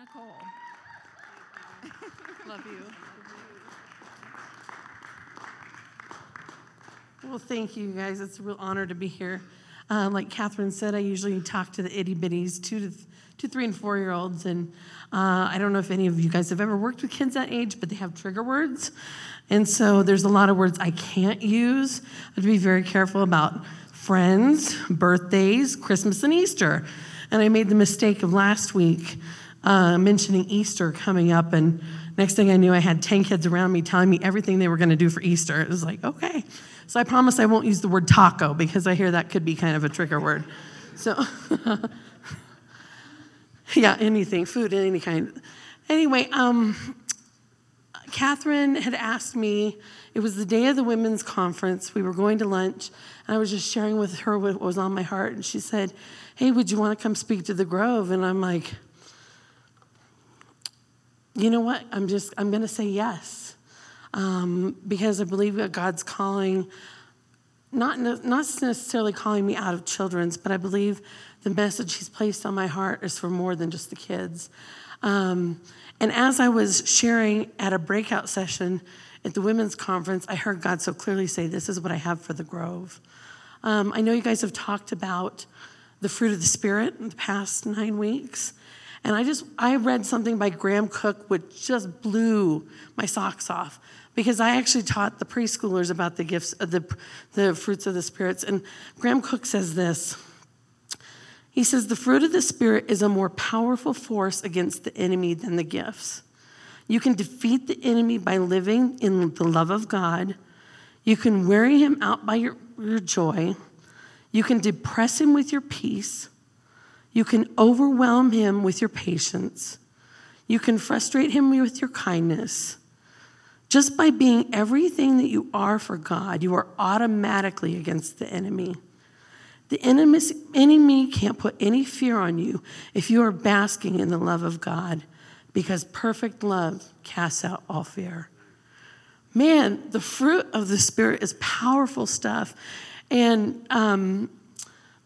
Nicole. Love you. Well, thank you guys. It's a real honor to be here. Uh, like Catherine said, I usually talk to the itty bitties, two to two, three, and four year olds. And uh, I don't know if any of you guys have ever worked with kids that age, but they have trigger words. And so there's a lot of words I can't use. I have to be very careful about friends, birthdays, Christmas, and Easter. And I made the mistake of last week uh, mentioning Easter coming up. And next thing I knew, I had 10 kids around me telling me everything they were going to do for Easter. It was like, okay. So I promise I won't use the word taco because I hear that could be kind of a trigger word. So, yeah, anything, food, any kind. Anyway, um, Catherine had asked me, it was the day of the women's conference. We were going to lunch, and I was just sharing with her what was on my heart. And she said, Hey, would you want to come speak to the Grove? And I'm like, You know what? I'm just, I'm going to say yes. Um, because I believe that God's calling, not, not necessarily calling me out of children's, but I believe the message He's placed on my heart is for more than just the kids. Um, and as I was sharing at a breakout session at the women's conference, I heard God so clearly say, This is what I have for the Grove. Um, I know you guys have talked about the fruit of the Spirit in the past nine weeks. And I just, I read something by Graham Cooke, which just blew my socks off because I actually taught the preschoolers about the gifts of the, the fruits of the spirits. And Graham Cooke says this. He says, The fruit of the Spirit is a more powerful force against the enemy than the gifts. You can defeat the enemy by living in the love of God. You can weary him out by your, your joy. You can depress him with your peace. You can overwhelm him with your patience. You can frustrate him with your kindness. Just by being everything that you are for God, you are automatically against the enemy. The enemy can't put any fear on you if you are basking in the love of God because perfect love casts out all fear. Man, the fruit of the Spirit is powerful stuff. And um,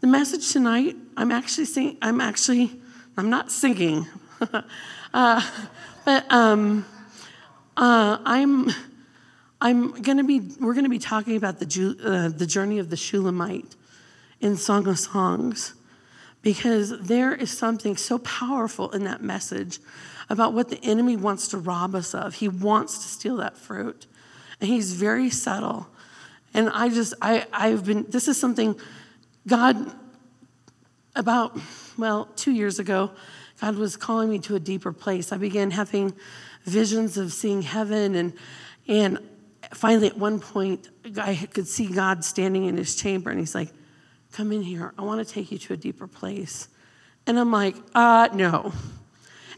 the message tonight, I'm actually singing, I'm actually, I'm not singing, uh, but um, uh, I'm, I'm to be, we're to be talking about the, uh, the journey of the Shulamite in Song of Songs because there is something so powerful in that message about what the enemy wants to rob us of. He wants to steal that fruit, and he's very subtle. And I just, I, I've been, this is something God, about, well, two years ago, God was calling me to a deeper place. I began having visions of seeing heaven, and, and finally, at one point, I could see God standing in his chamber, and he's like, Come in here. I want to take you to a deeper place. And I'm like, uh, no.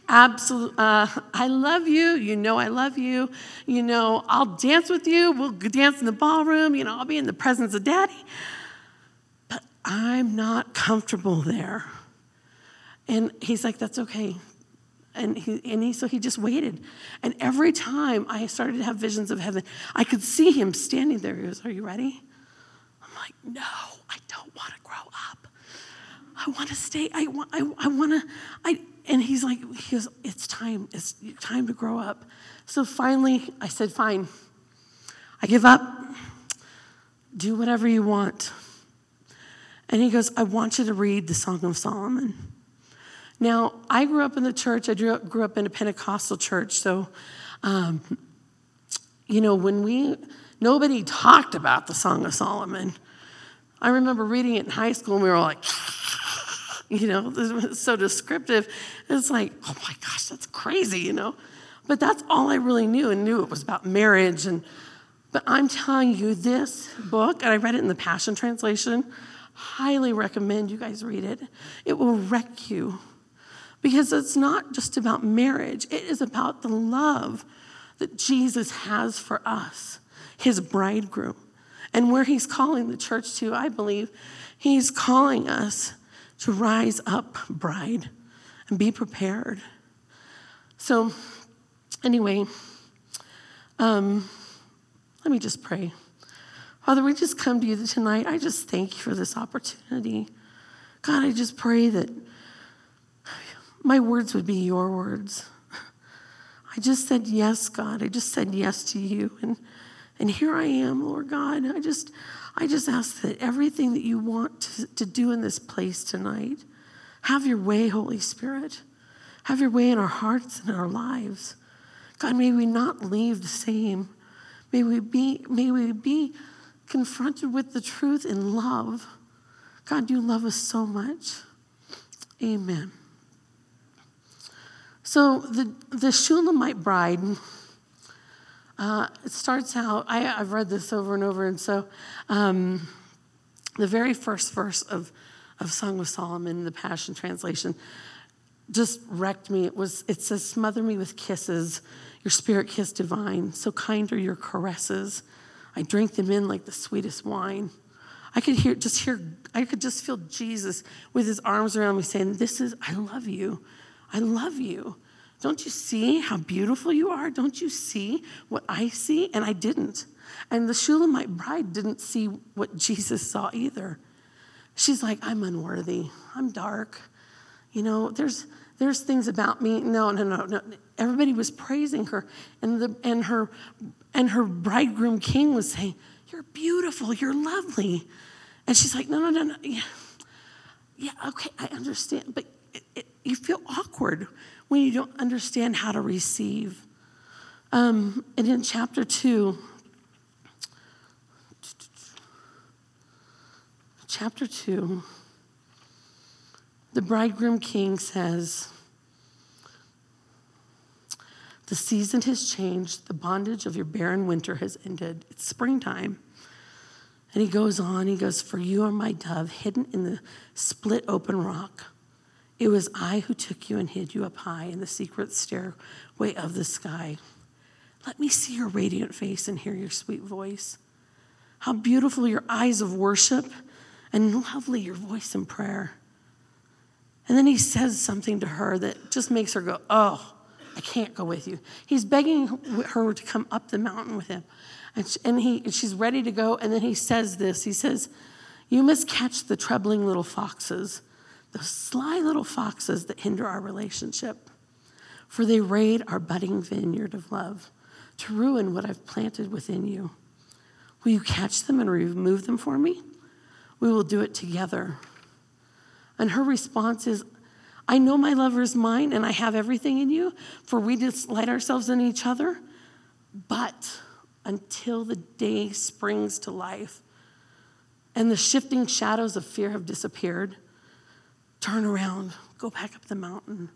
Absolutely. Uh, I love you. You know I love you. You know, I'll dance with you. We'll dance in the ballroom. You know, I'll be in the presence of daddy. I'm not comfortable there. And he's like, that's okay. And he, and he, so he just waited. And every time I started to have visions of heaven, I could see him standing there. He goes, Are you ready? I'm like, No. I don't want to grow up. I want to stay. I want. I, I want to. I. And he's like, he goes, it's time. It's time to grow up. So finally, I said, fine. I give up. Do whatever you want. And he goes, I want you to read the Song of Solomon. Now, I grew up in the church. I grew up, grew up in a Pentecostal church. So, um, you know, when we, nobody talked about the Song of Solomon. I remember reading it in high school and we were like, you know, this was so descriptive. It's like, oh my gosh, that's crazy, you know. But that's all I really knew and knew it was about marriage. And but I'm telling you, this book, and I read it in the Passion Translation, highly recommend you guys read it. It will wreck you. Because it's not just about marriage, it is about the love that Jesus has for us, his bridegroom. And where he's calling the church to, I believe, he's calling us to rise up, bride, and be prepared. So, anyway, um, let me just pray. Father, we just come to you tonight. I just thank you for this opportunity. God, I just pray that my words would be your words. I just said yes, God. I just said yes to you. And, and here I am, Lord God. I just, I just ask that everything that you want to, to do in this place tonight, have your way, Holy Spirit. Have your way in our hearts and our lives. God, may we not leave the same. May we be, may we be confronted with the truth in love. God, you love us so much. Amen. So the, the Shulamite bride, uh, it starts out, I, have read this over and over, and so um, the very first verse of, of Song of Solomon, in the Passion Translation, just wrecked me. It was it says, Smother me with kisses, your spirit kiss divine, so kind are your caresses. I drink them in like the sweetest wine. I could hear just hear I could just feel Jesus with his arms around me saying, This is I love you. I love you. Don't you see how beautiful you are? Don't you see what I see? And I didn't. And the Shulamite bride didn't see what Jesus saw either. She's like, I'm unworthy. I'm dark. You know, there's there's things about me. No, no, no, no. Everybody was praising her. And the and her and her bridegroom king was saying, You're beautiful, you're lovely. And she's like, No, no, no, no. Yeah, yeah okay, I understand. But it, it, you feel awkward when you don't understand how to receive. Um, and in chapter 2, chapter 2, the bridegroom king says, The season has changed. The bondage of your barren winter has ended. It's springtime. And he goes on, he goes, For you are my dove, hidden in the split open rock. It was I who took you and hid you up high in the secret stairway of the sky. Let me see your radiant face and hear your sweet voice. How beautiful your eyes of worship and lovely your voice in prayer. And then he says something to her that just makes her go, Oh, I can't go with you. He's begging her to come up the mountain with him. And, he, she's ready to go. And then he says this He says, You must catch the troubling little foxes those sly little foxes that hinder our relationship, for they raid our budding vineyard of love to ruin what I've planted within you. Will you catch them and remove them for me? We will do it together. And her response is, I know my lover is mine and I have everything in you, for we delight ourselves in each other. But until the day springs to life and the shifting shadows of fear have disappeared, turn around, go back up the mountain.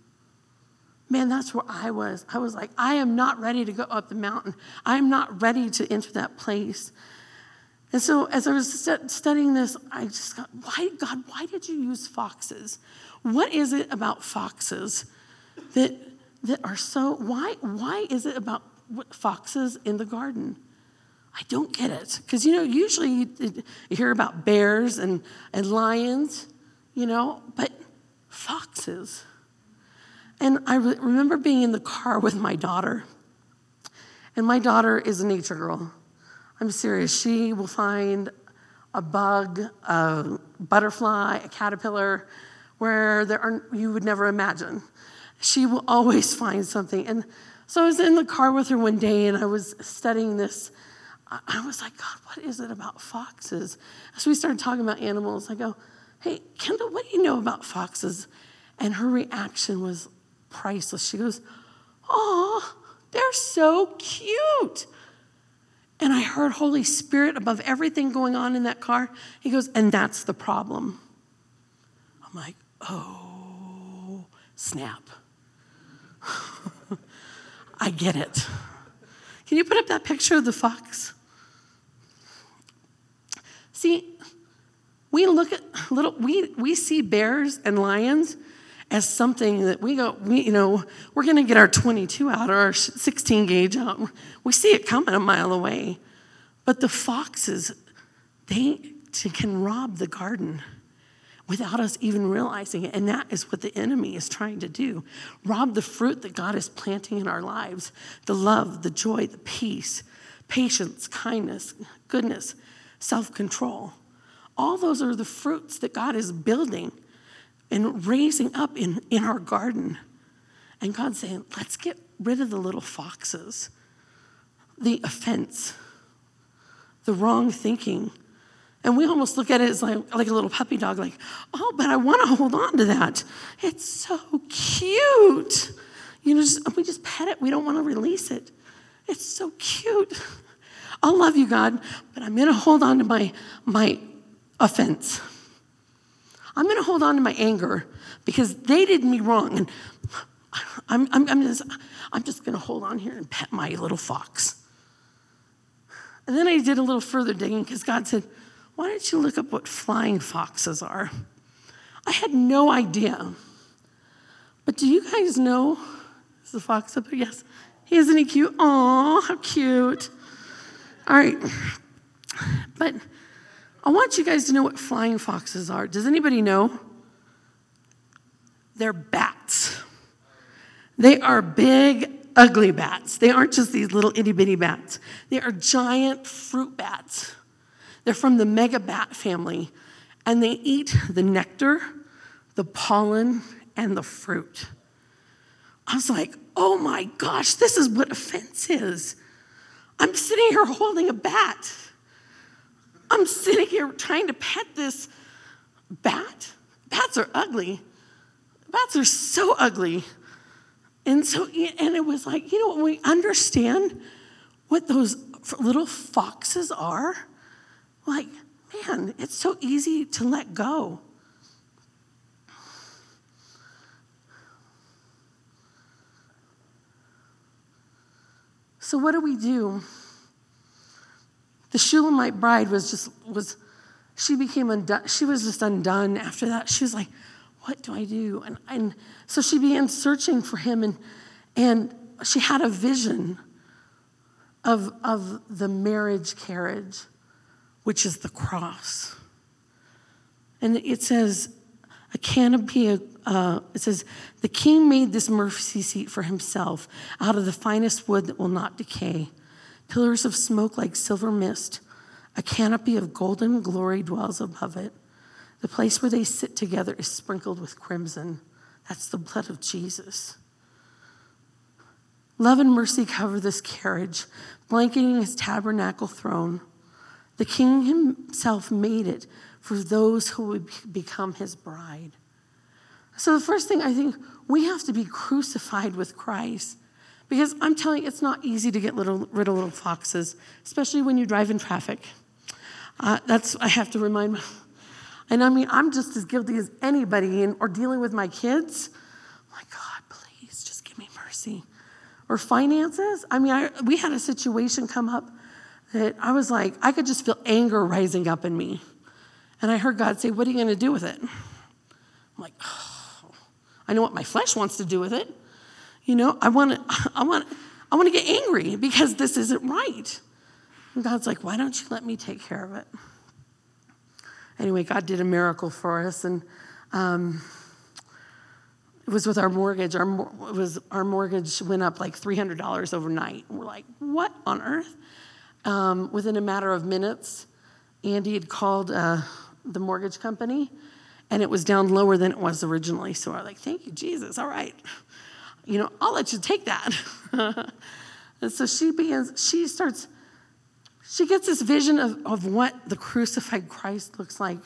Man, that's where I was. I was like, I am not ready to go up the mountain. I'm not ready to enter that place. And so, as I was studying this, I just got, why, God, why did you use foxes? What is it about foxes that, that are so, why, why is it about foxes in the garden? I don't get it. Because, you know, usually you, you hear about bears and, and lions, you know, but foxes. And I re- remember being in the car with my daughter. And my daughter is a nature girl. I'm serious. She will find a bug, a butterfly, a caterpillar where there are you would never imagine. She will always find something. And so I was in the car with her one day and I was studying this. I was like, God, what is it about foxes? As we started talking about animals, I go, Hey, Kendall, what do you know about foxes? And her reaction was priceless. She goes, Oh, they're so cute. And I heard Holy Spirit above everything going on in that car. He goes, And that's the problem. I'm like, Oh, snap. I get it. Can you put up that picture of the fox? See, we look at little, we, we see bears and lions as something that we go, we, you know, we're going to get our 22 out or our 16 gauge out. We see it coming a mile away. But the foxes, they can rob the garden without us even realizing it. And that is what the enemy is trying to do rob the fruit that God is planting in our lives the love, the joy, the peace, patience, kindness, goodness, self control. All those are the fruits that God is building and raising up in, in our garden. And God saying, let's get rid of the little foxes, the offense, the wrong thinking. And we almost look at it as like, like a little puppy dog, like, oh, but I want to hold on to that. It's so cute. You know, just, we just pet it. We don't want to release it. It's so cute. I'll love you, God, but I'm going to hold on to my, my offense. I'm going to hold on to my anger because they did me wrong. And I'm, I'm, I'm just, I'm just going to hold on here and pet my little fox. And then I did a little further digging because God said, Why don't you look up what flying foxes are? I had no idea. But do you guys know? Is the fox up there? Yes. Isn't he cute? Oh, how cute. All right. But I want you guys to know what flying foxes are. Does anybody know? They're bats. They are big, ugly bats. They aren't just these little itty bitty bats, they are giant fruit bats. They're from the megabat family, and they eat the nectar, the pollen, and the fruit. I was like, oh my gosh, this is what offense is. I'm sitting here holding a bat. I'm sitting here trying to pet this bat. Bats are ugly. Bats are so ugly. And so, and it was like, you know, when we understand what those little foxes are, like, man, it's so easy to let go. So, what do we do? The Shulamite bride was just, was, she became undone. She was just undone after that. She was like, what do I do? And, and so she began searching for him, and, and she had a vision of, of the marriage carriage, which is the cross. And it says, a canopy, uh, it says, the king made this mercy seat for himself out of the finest wood that will not decay, pillars of smoke like silver mist, a canopy of golden glory dwells above it. The place where they sit together is sprinkled with crimson. That's the blood of Jesus. Love and mercy cover this carriage, blanketing his tabernacle throne. The king himself made it for those who would become his bride. So, the first thing I think we have to be crucified with Christ. Because I'm telling you, it's not easy to get little, rid of little foxes, especially when you drive in traffic. Uh, that's, I have to remind and I mean, I'm just as guilty as anybody in or dealing with my kids. My God, please just give me mercy. Or finances. I mean, I, we had a situation come up that I was like, I could just feel anger rising up in me. And I heard God say, What are you going to do with it? I'm like, oh, I know what my flesh wants to do with it. You know, I want to, I want, I want to get angry because this isn't right. And God's like, Why don't you let me take care of it? anyway, God did a miracle for us, and um, it was with our mortgage. Our was our mortgage went up like three hundred dollars overnight. And we're like, what on earth? Um, within a matter of minutes, Andy had called uh, the mortgage company, and it was down lower than it was originally. So we're like, thank you, Jesus. All right, you know, I'll let you take that. and so she begins. She starts she gets this vision of, of what the crucified Christ looks like.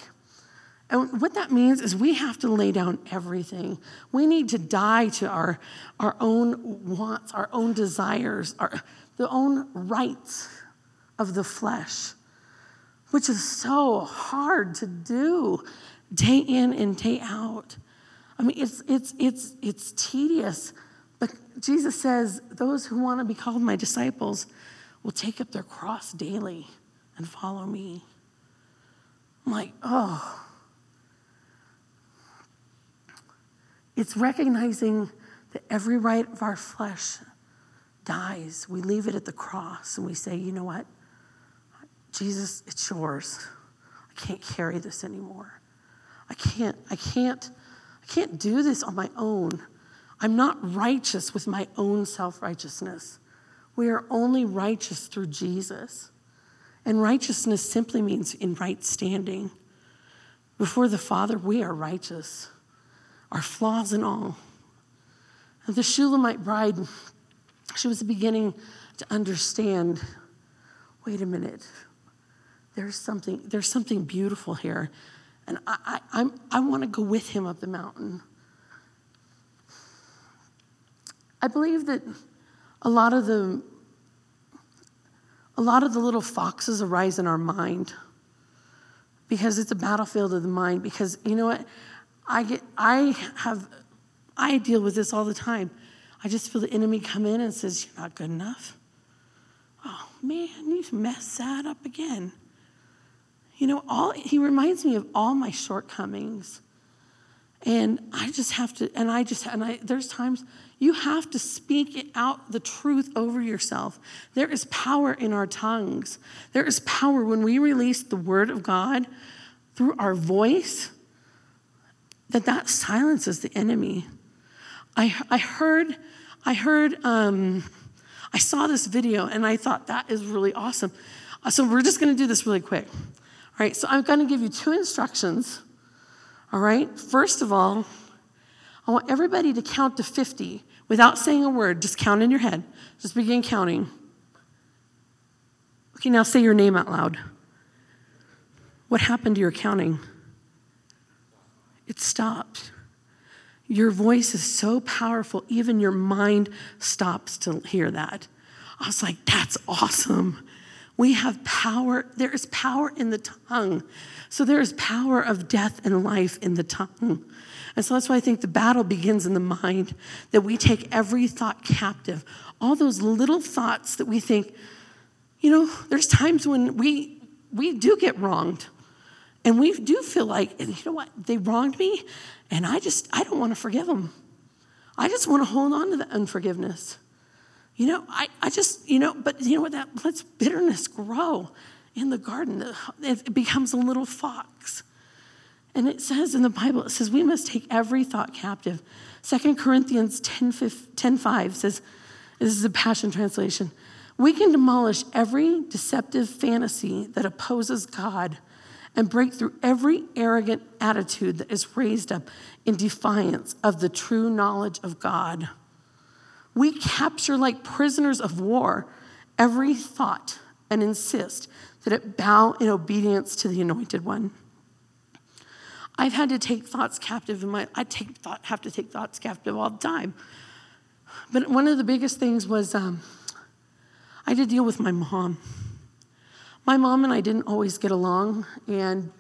And what that means is we have to lay down everything. We need to die to our, our own wants, our own desires, our the own rights of the flesh, which is so hard to do day in and day out. I mean, it's, it's, it's, it's tedious. But Jesus says, those who want to be called my disciples, will take up their cross daily and follow me. I'm like, oh. It's recognizing that every right of our flesh dies. We leave it at the cross and we say, you know what? Jesus, it's yours. I can't carry this anymore. I can't, I can't, I can't do this on my own. I'm not righteous with my own self righteousness. We are only righteous through Jesus. And righteousness simply means in right standing. Before the Father, we are righteous. our flaws and all. And the Shulamite bride, she was beginning to understand wait a minute, there's something, there's something beautiful here. And I, I, I want to go with him up the mountain. I believe that a lot of the a lot of the little foxes arise in our mind because it's a battlefield of the mind. Because you know what? I get i have i deal with this all the time. I just feel the enemy come in and says you're not good enough. Oh man you've messed that up again. You know all he reminds me of all my shortcomings and i just have to and i just and i there's times you have to speak out the truth over yourself. There is power in our tongues. There is power when we release the word of God through our voice that that silences the enemy. I, I heard, I heard, um, I saw this video and I thought that is really awesome. Uh, so we're just going to do this really quick. All right, so I'm going to give you two instructions. All right, first of all, I want everybody to count to 50 without saying a word. Just count in your head. Just begin counting. Okay, now say your name out loud. What happened to your counting? It stopped. Your voice is so powerful, even your mind stops to hear that. I was like, that's awesome. We have power. There is power in the tongue. So there is power of death and life in the tongue. And so that's why I think the battle begins in the mind, that we take every thought captive. All those little thoughts that we think, you know, there's times when we we do get wronged. And we do feel like, and you know what, they wronged me, and I just, I don't want to forgive them. I just want to hold on to the unforgiveness. You know, I, I just, you know, but you know what, that lets bitterness grow in the garden. It becomes a little fox. And it says in the Bible, it says we must take every thought captive. 2 Corinthians 10, 10 5 says, this is a Passion Translation. We can demolish every deceptive fantasy that opposes God and break through every arrogant attitude that is raised up in defiance of the true knowledge of God. We capture, like prisoners of war, every thought and insist that it bow in obedience to the anointed one. I've had to take thoughts captive in my, I take thought, have to take thoughts captive all the time. But one of the biggest things was um, I had to deal with my mom. My mom and I didn't always get along, and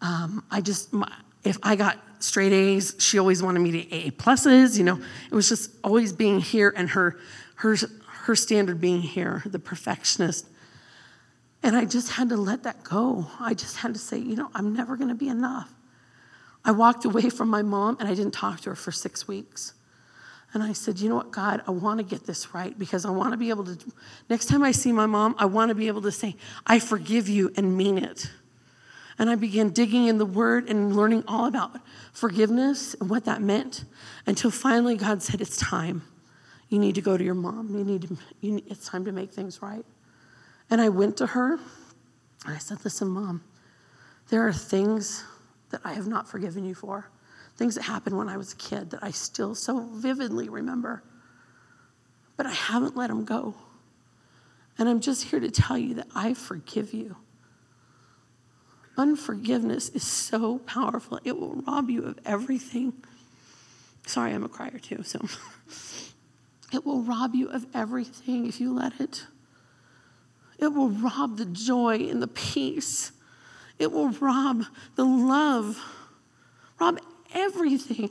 um, I just, my, if I got straight A's, she always wanted me to A pluses. You know, it was just always being here, and her, her, her standard being here, the perfectionist. And I just had to let that go. I just had to say, you know, I'm never going to be enough. I walked away from my mom and I didn't talk to her for six weeks. And I said, You know what, God, I want to get this right because I want to be able to, next time I see my mom, I want to be able to say, I forgive you and mean it. And I began digging in the word and learning all about forgiveness and what that meant until finally God said, It's time. You need to go to your mom. You need to, you need, it's time to make things right. And I went to her and I said, Listen, mom, there are things that I have not forgiven you for. Things that happened when I was a kid that I still so vividly remember. But I haven't let them go. And I'm just here to tell you that I forgive you. Unforgiveness is so powerful, it will rob you of everything. Sorry, I'm a crier too, so. It will rob you of everything if you let it. It will rob the joy and the peace it will rob the love, rob everything.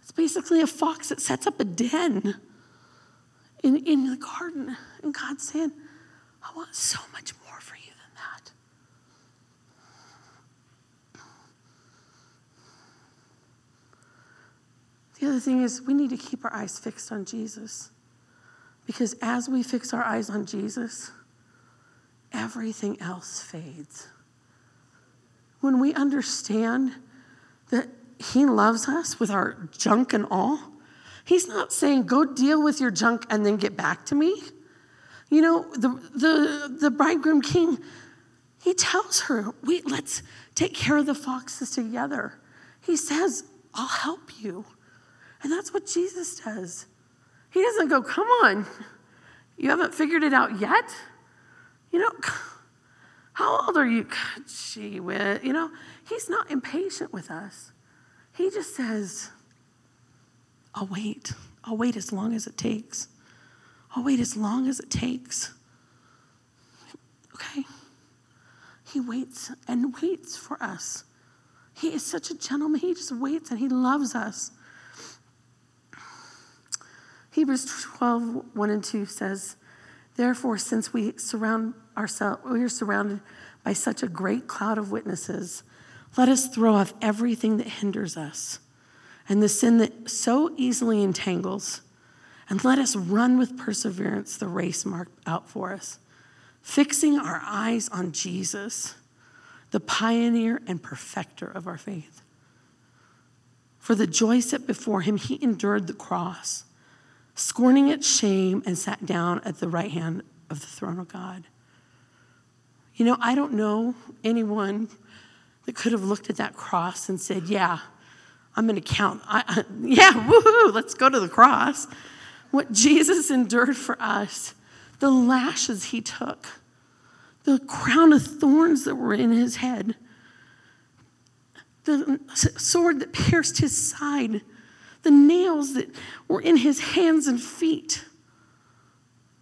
It's basically a fox that sets up a den in, in the garden. And God's saying, I want so much more for you than that. The other thing is, we need to keep our eyes fixed on Jesus. Because as we fix our eyes on Jesus, everything else fades when we understand that He loves us with our junk and all, He's not saying, go deal with your junk and then get back to me. You know, the, the, the bridegroom king, he tells her, wait, let's take care of the foxes together. He says, I'll help you. And that's what Jesus does. He doesn't go, Come on, you haven't figured it out yet? You know, how old are you? Gee whiz. You know, he's not impatient with us. He just says, I'll wait. I'll wait as long as it takes. I'll wait as long as it takes. Okay? He waits and waits for us. He is such a gentleman. He just waits and he loves us. Hebrews 12, 1 and 2 says, Therefore, since we surround ourselves, we are surrounded by such a great cloud of witnesses, let us throw off everything that hinders us and the sin that so easily entangles, and let us run with perseverance the race marked out for us, fixing our eyes on Jesus, the pioneer and perfecter of our faith. For the joy set before him, he endured the cross, scorning its shame, and sat down at the right hand of the throne of God. You know, I don't know anyone that could have looked at that cross and said, Yeah, I'm going to count. I, yeah, woohoo, let's go to the cross. What Jesus endured for us, the lashes he took, the crown of thorns that were in his head, the sword that pierced his side, the nails that were in his hands and feet.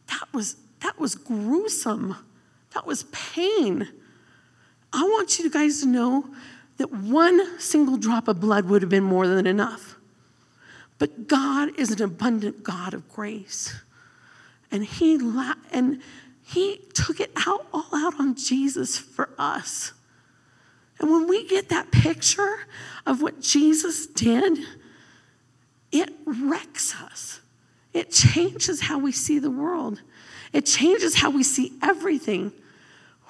That was, that was gruesome. That was pain. I want you guys to know that one single drop of blood would have been more than enough. But God is an abundant God of grace. And he, la- and he took it out all out on Jesus for us. And when we get that picture of what Jesus did, it wrecks us. It changes how we see the world. It changes how we see everything.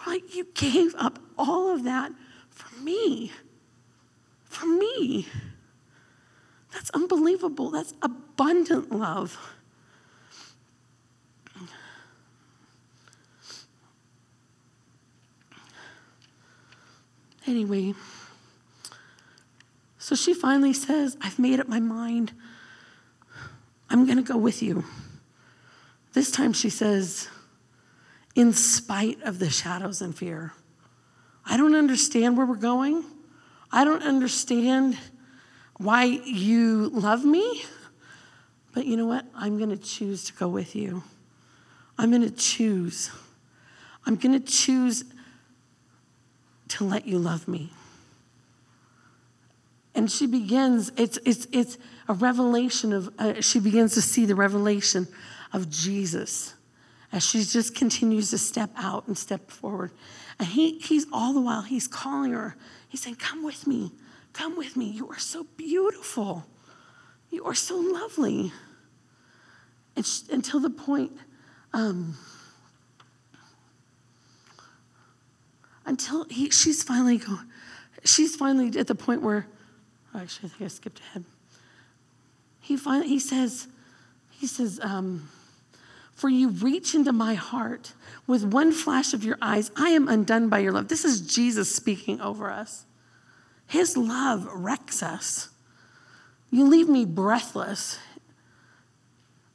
Like, you gave up all of that for me. For me. That's unbelievable. That's abundant love. Anyway, so she finally says, I've made up my mind. I'm going to go with you. This time she says, in spite of the shadows and fear. I don't understand where we're going. I don't understand why you love me. But you know what? I'm going to choose to go with you. I'm going to choose. I'm going to choose to let you love me. And she begins, it's, it's, it's a revelation of, uh, she begins to see the revelation of Jesus as she just continues to step out and step forward. And he, he's all the while, he's calling her. He's saying, Come with me. Come with me. You are so beautiful. You are so lovely. And she, until the point, um, until he, she's finally going, she's finally at the point where, actually, I think I skipped ahead. He finally, he says, he says, um, for you reach into my heart with one flash of your eyes. I am undone by your love. This is Jesus speaking over us. His love wrecks us. You leave me breathless.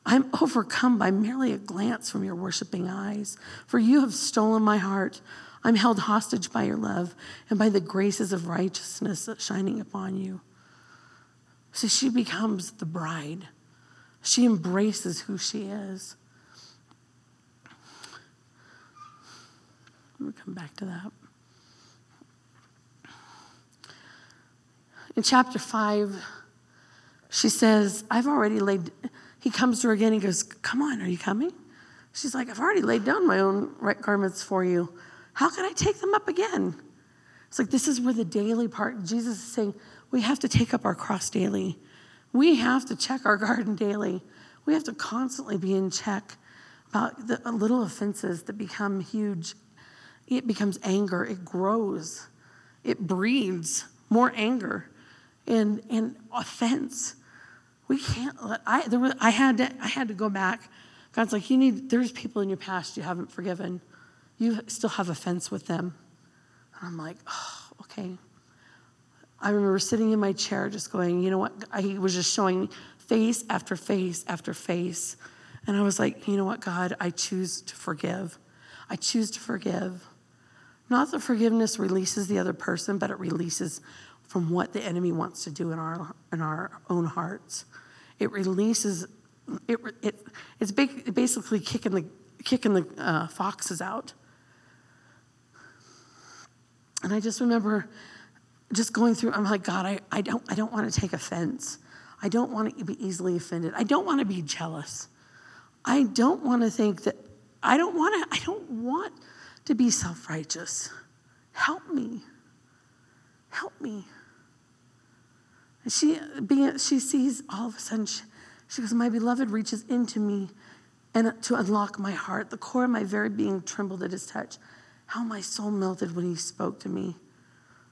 I'm overcome by merely a glance from your worshiping eyes. For you have stolen my heart. I'm held hostage by your love and by the graces of righteousness shining upon you. So she becomes the bride. She embraces who she is. We'll come back to that. In chapter 5, she says, I've already laid, he comes to her again. He goes, Come on, are you coming? She's like, I've already laid down my own garments for you. How can I take them up again? It's like this is where the daily part, Jesus is saying, we have to take up our cross daily. We have to check our garden daily. We have to constantly be in check about the uh, little offenses that become huge it becomes anger, it grows, it breeds more anger and, and offense. We can't let, I, there I, had to, I had to go back. God's like, you need, there's people in your past you haven't forgiven. You still have offense with them. And I'm like, oh, okay. I remember sitting in my chair just going, you know what? He was just showing face after face after face. And I was like, you know what, God, I choose to forgive. I choose to forgive. Not that forgiveness releases the other person, but it releases from what the enemy wants to do in our, in our own hearts. It releases, it, it, it's basically kicking the, kicking the uh, foxes out. And I just remember just going through, I'm like, God, I, I, don't, I don't want to take offense. I don't want to be easily offended. I don't want to be jealous. I don't want to think that, I don't want to, I don't want to be self righteous. Help me. Help me. She, being, she sees all of a sudden, she, she goes, My beloved reaches into me and to unlock my heart. The core of my very being trembled at his touch. How my soul melted when he spoke to me.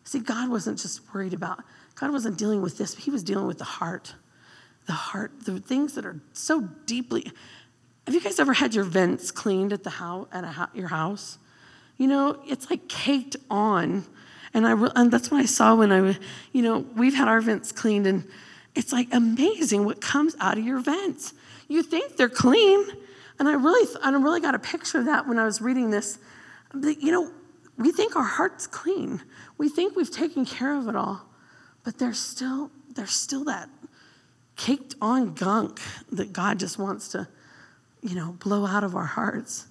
See, God wasn't just worried about, God wasn't dealing with this, he was dealing with the heart. The heart, the things that are so deeply. Have you guys ever had your vents cleaned at the house, at your house? You know, it's like caked on. And, I, and that's what I saw when I, you know, we've had our vents cleaned, and it's like amazing what comes out of your vents. You think they're clean, and I really, I really got a picture of that when I was reading this. You know, we think our heart's clean. We think we've taken care of it all, but there's still there's still that caked on gunk that God just wants to, you know, blow out of our hearts.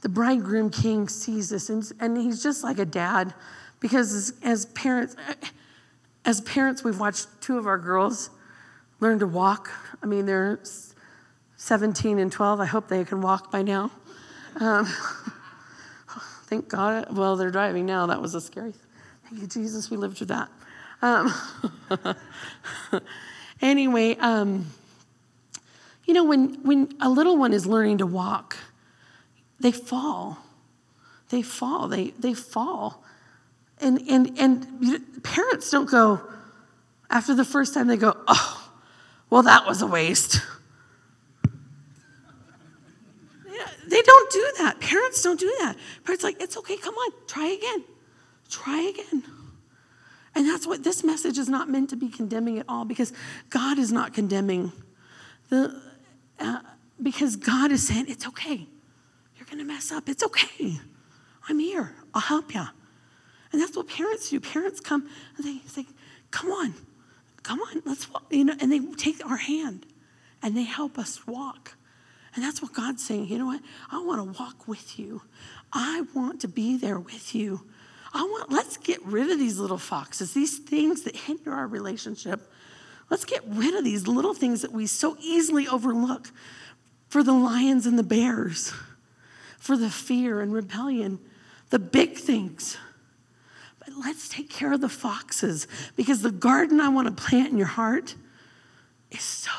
The bridegroom king sees this, and, and he's just like a dad, because as, as parents, as parents, we've watched two of our girls learn to walk. I mean, they're 17 and 12. I hope they can walk by now. Um, Thank God. Well, they're driving now. That was a scary. Thank you, Jesus. We lived through that. Um, anyway, um, you know, when, when a little one is learning to walk, they fall. They fall. They, they fall. And, and, and parents don't go, after the first time, they go, oh, well, that was a waste. They don't do that. Parents don't do that. Parents like, it's okay, come on, try again. Try again. And that's what this message is not meant to be condemning at all because God is not condemning. The, uh, because God is saying, it's okay. You're going to mess up. It's okay. I'm here. I'll help you. And that's what parents do. Parents come and they say, come on, come on, let's walk. You know, and they take our hand and they help us walk. And that's what God's saying. You know what? I want to walk with you. I want to be there with you. I want, let's get rid of these little foxes, these things that hinder our relationship. Let's get rid of these little things that we so easily overlook for the lions and the bears, for the fear and rebellion, the big things. But let's take care of the foxes because the garden I want to plant in your heart is so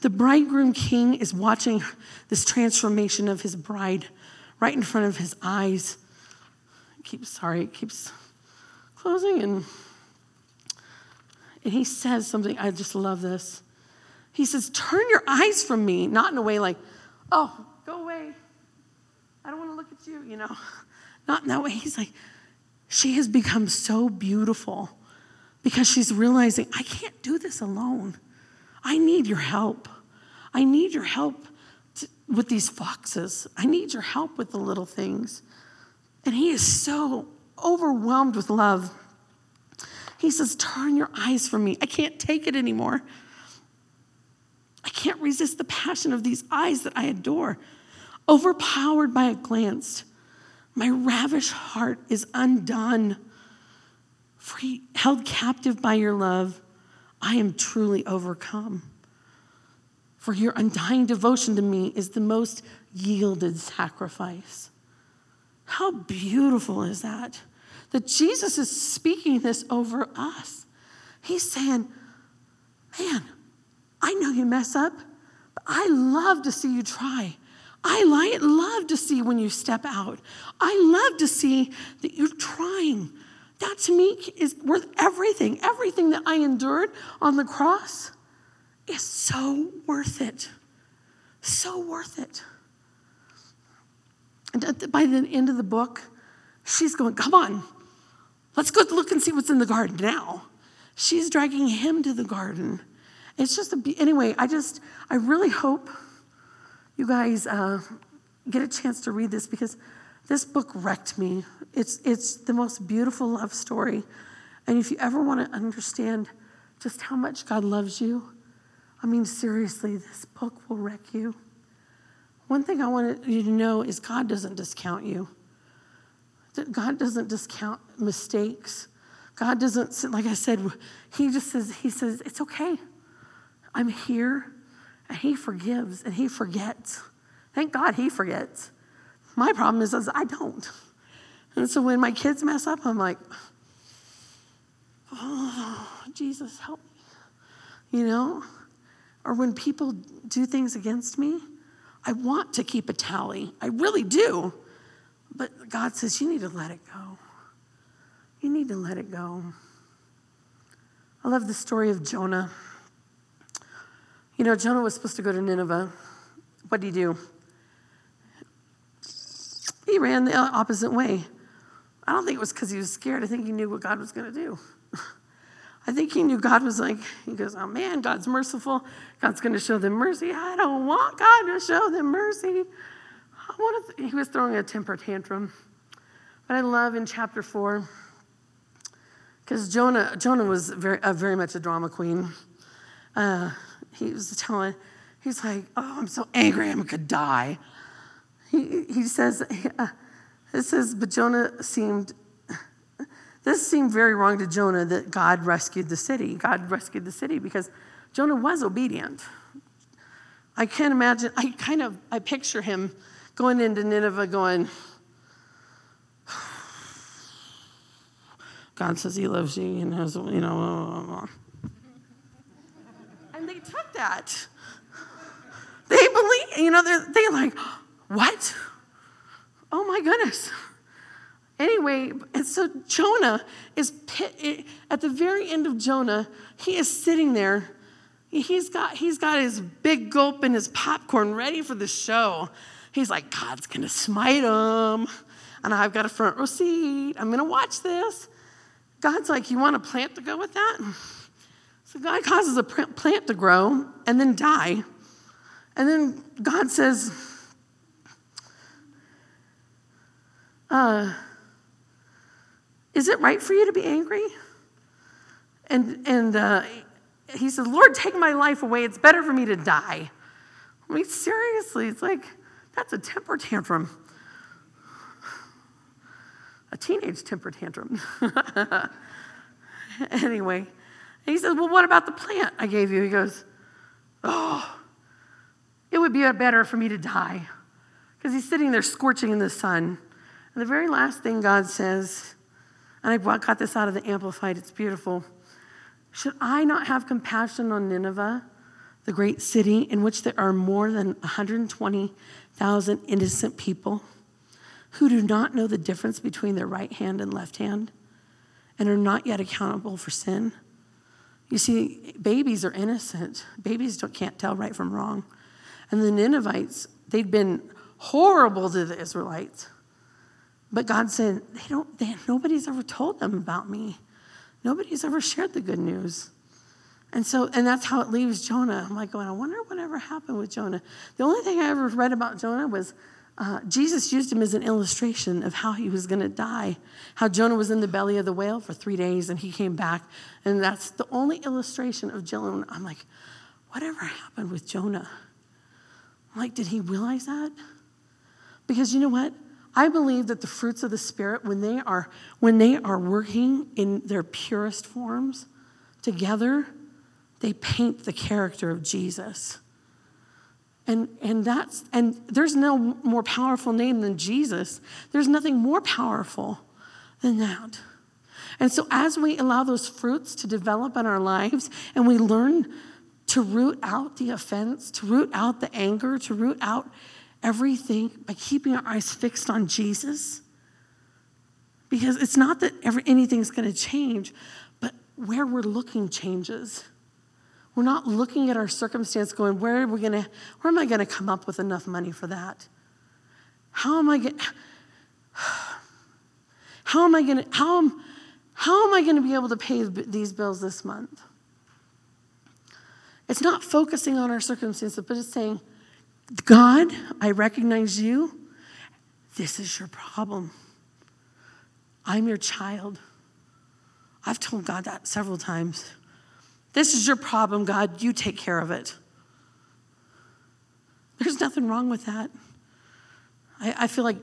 The bridegroom king is watching this transformation of his bride right in front of his eyes. It keeps, sorry, it keeps closing and and he says something, I just love this. He says, Turn your eyes from me, not in a way like, oh, go away. I don't want to look at you, you know. Not in that way. He's like, she has become so beautiful because she's realizing, I can't do this alone. I need your help. I need your help to, with these foxes. I need your help with the little things. And he is so overwhelmed with love. He says, Turn your eyes from me. I can't take it anymore. I can't resist the passion of these eyes that I adore. Overpowered by a glance, my ravished heart is undone. Free, held captive by your love, I am truly overcome. For your undying devotion to me is the most yielded sacrifice. How beautiful is that? That Jesus is speaking this over us. He's saying, Man, I know you mess up, but I love to see you try. I love to see when you step out. I love to see that you're trying. That to me is worth everything. Everything that I endured on the cross is so worth it. So worth it. And by the end of the book, she's going, Come on, let's go look and see what's in the garden now. She's dragging him to the garden. It's just a, anyway, I just, I really hope you guys uh, get a chance to read this because this book wrecked me. It's, it's the most beautiful love story. And if you ever want to understand just how much God loves you, I mean, seriously, this book will wreck you. One thing I want you to know is God doesn't discount you. God doesn't discount mistakes. God doesn't, like I said, He just says, He says, it's okay. I'm here. And He forgives and He forgets. Thank God He forgets. My problem is, is I don't. And so when my kids mess up, I'm like, oh, Jesus, help me. You know? Or when people do things against me, I want to keep a tally. I really do. But God says, you need to let it go. You need to let it go. I love the story of Jonah. You know, Jonah was supposed to go to Nineveh. What did he do? He ran the opposite way. I don't think it was because he was scared. I think he knew what God was going to do. I think he knew God was like, he goes, oh man, God's merciful. God's going to show them mercy. I don't want God to show them mercy. I want to he was throwing a temper tantrum. But I love in chapter four, because Jonah, Jonah was very, uh, very much a drama queen. Uh, he was telling, he's like, oh, I'm so angry, I'm going to die. He, he says, uh, it says, but Jonah seemed this seemed very wrong to Jonah that God rescued the city. God rescued the city because Jonah was obedient. I can't imagine, I kind of, I picture him going into Nineveh going, God says he loves you, and has, you know, and they took that. They believe, you know, they're, they're like, what? Oh my goodness. Anyway, and so Jonah is at the very end of Jonah, he is sitting there. He's got, he's got his big gulp and his popcorn ready for the show. He's like, God's gonna smite him. And I've got a front row seat. I'm gonna watch this. God's like, You want a plant to go with that? So God causes a plant to grow and then die. And then God says, uh, is it right for you to be angry? And, and uh, he said, Lord, take my life away. It's better for me to die. I mean, seriously, it's like, that's a temper tantrum. A teenage temper tantrum. anyway, he says, Well, what about the plant I gave you? He goes, Oh, it would be better for me to die. Because he's sitting there scorching in the sun. And the very last thing God says and I got this out of the Amplified, it's beautiful. Should I not have compassion on Nineveh, the great city in which there are more than 120,000 innocent people who do not know the difference between their right hand and left hand and are not yet accountable for sin? You see, babies are innocent. Babies don't, can't tell right from wrong. And the Ninevites, they'd been horrible to the Israelites. But God said, they don't, they, nobody's ever told them about me. Nobody's ever shared the good news. And so, and that's how it leaves Jonah. I'm like going, I wonder whatever happened with Jonah. The only thing I ever read about Jonah was uh, Jesus used him as an illustration of how he was going to die. How Jonah was in the belly of the whale for three days and he came back. And that's the only illustration of Jonah. I'm like, whatever happened with Jonah? I'm like, did he realize that? Because you know what? I believe that the fruits of the Spirit, when they are, when they are working in their purest forms together, they paint the character of Jesus. And, and that's and there's no more powerful name than Jesus. There's nothing more powerful than that. And so as we allow those fruits to develop in our lives and we learn to root out the offense, to root out the anger, to root out everything by keeping our eyes fixed on Jesus. Because it's not that every, anything's going to change, but where we're looking changes. We're not looking at our circumstance going, where are we going to, where am I going to come up with enough money for that? how am I going how am I going to how am, how am I going to be able to pay these bills this month? It's not focusing on our circumstances, but it's saying, God, I recognize you. This is your problem. I'm your child. I've told God that several times. This is your problem, God. You take care of it. There's nothing wrong with that. I, I feel like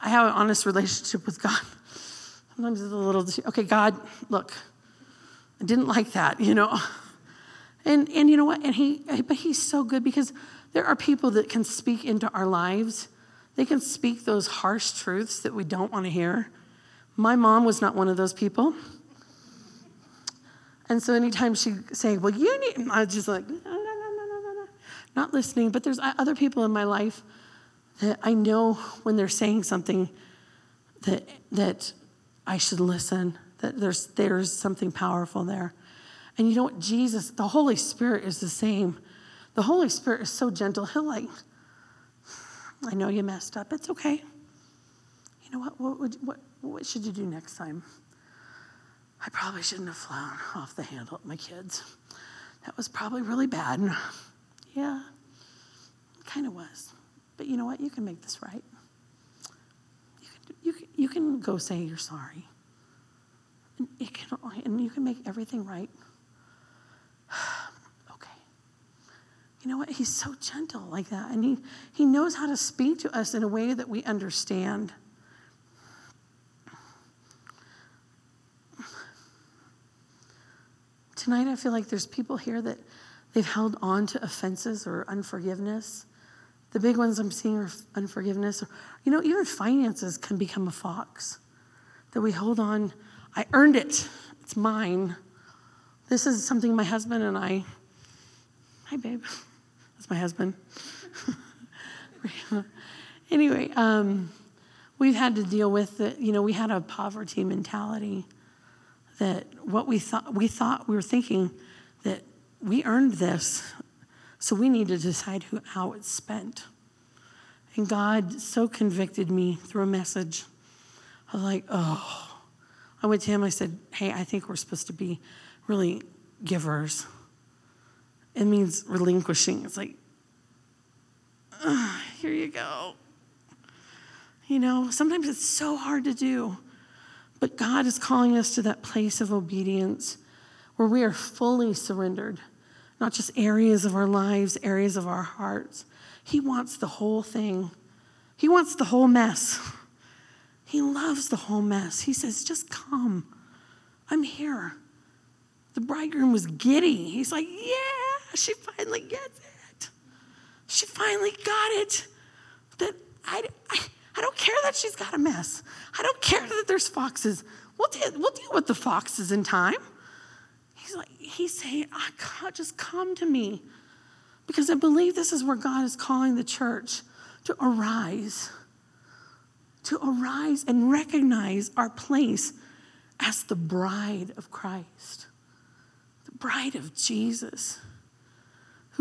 I have an honest relationship with God. Sometimes it's a little, okay, God, look, I didn't like that, you know. And, and you know what? And he, but he's so good because there are people that can speak into our lives. They can speak those harsh truths that we don't want to hear. My mom was not one of those people. And so anytime she'd say, Well, you need, I was just like, no, no, no, no, no, no, not listening. But there's other people in my life that I know when they're saying something that, that I should listen, that there's, there's something powerful there. And you know what? Jesus, the Holy Spirit is the same. The Holy Spirit is so gentle. He'll like, I know you messed up. It's okay. You know what? What, would, what, what should you do next time? I probably shouldn't have flown off the handle at my kids. That was probably really bad. Yeah, it kind of was. But you know what? You can make this right. You can, you can, you can go say you're sorry. And, it can, and you can make everything right. You know what? He's so gentle like that. And he, he knows how to speak to us in a way that we understand. Tonight, I feel like there's people here that they've held on to offenses or unforgiveness. The big ones I'm seeing are unforgiveness. You know, even finances can become a fox that we hold on. I earned it, it's mine. This is something my husband and I, hi, babe, that's my husband. anyway, um, we've had to deal with it. You know, we had a poverty mentality that what we thought we thought we were thinking that we earned this so we need to decide who, how it's spent and god so convicted me through a message i was like oh i went to him i said hey i think we're supposed to be really givers it means relinquishing it's like oh, here you go you know sometimes it's so hard to do but God is calling us to that place of obedience where we are fully surrendered, not just areas of our lives, areas of our hearts. He wants the whole thing, He wants the whole mess. He loves the whole mess. He says, just come. I'm here. The bridegroom was giddy. He's like, yeah, she finally gets it. She finally got it. That I, I I don't care that she's got a mess. I don't care that there's foxes. We'll deal, we'll deal with the foxes in time. He's like, he's saying, oh, ah, God, just come to me. Because I believe this is where God is calling the church to arise, to arise and recognize our place as the bride of Christ, the bride of Jesus,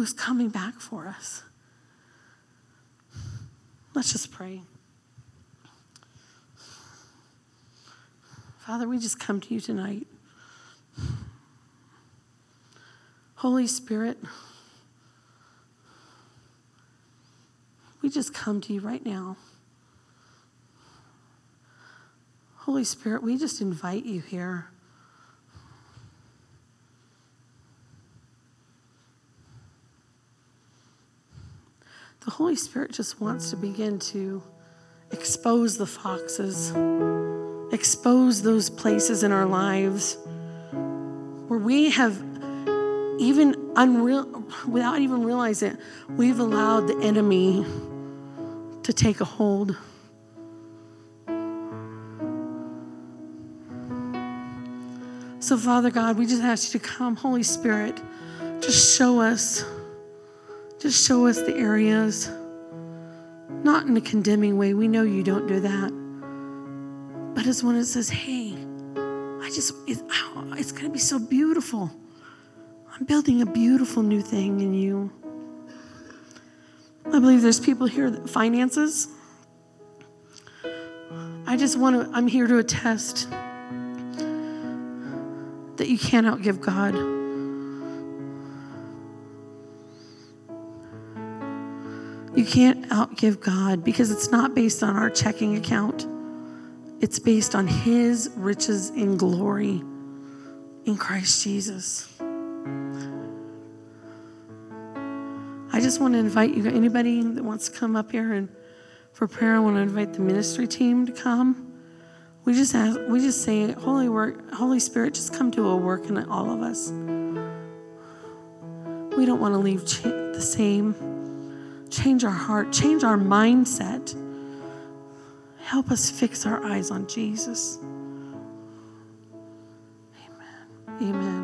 who's coming back for us. Let's just pray. Father, we just come to you tonight. Holy Spirit, we just come to you right now. Holy Spirit, we just invite you here. The Holy Spirit just wants to begin to expose the foxes expose those places in our lives where we have even unreal without even realizing it, we've allowed the enemy to take a hold. So, Father God, we just ask you to come, Holy Spirit, just show us, just show us the areas, not in a condemning way. We know you don't do that. But as when it says, hey, I just, it, oh, it's going to be so beautiful. I'm building a beautiful new thing in you. I believe there's people here that finances. I just want to, I'm here to attest that you can't outgive God. You can't outgive God because it's not based on our checking account. It's based on His riches in glory in Christ Jesus. I just want to invite you, anybody that wants to come up here and for prayer, I want to invite the ministry team to come. We just ask, we just say, Holy work, Holy Spirit, just come do a work in all of us. We don't want to leave the same. Change our heart, change our mindset. Help us fix our eyes on Jesus. Amen. Amen.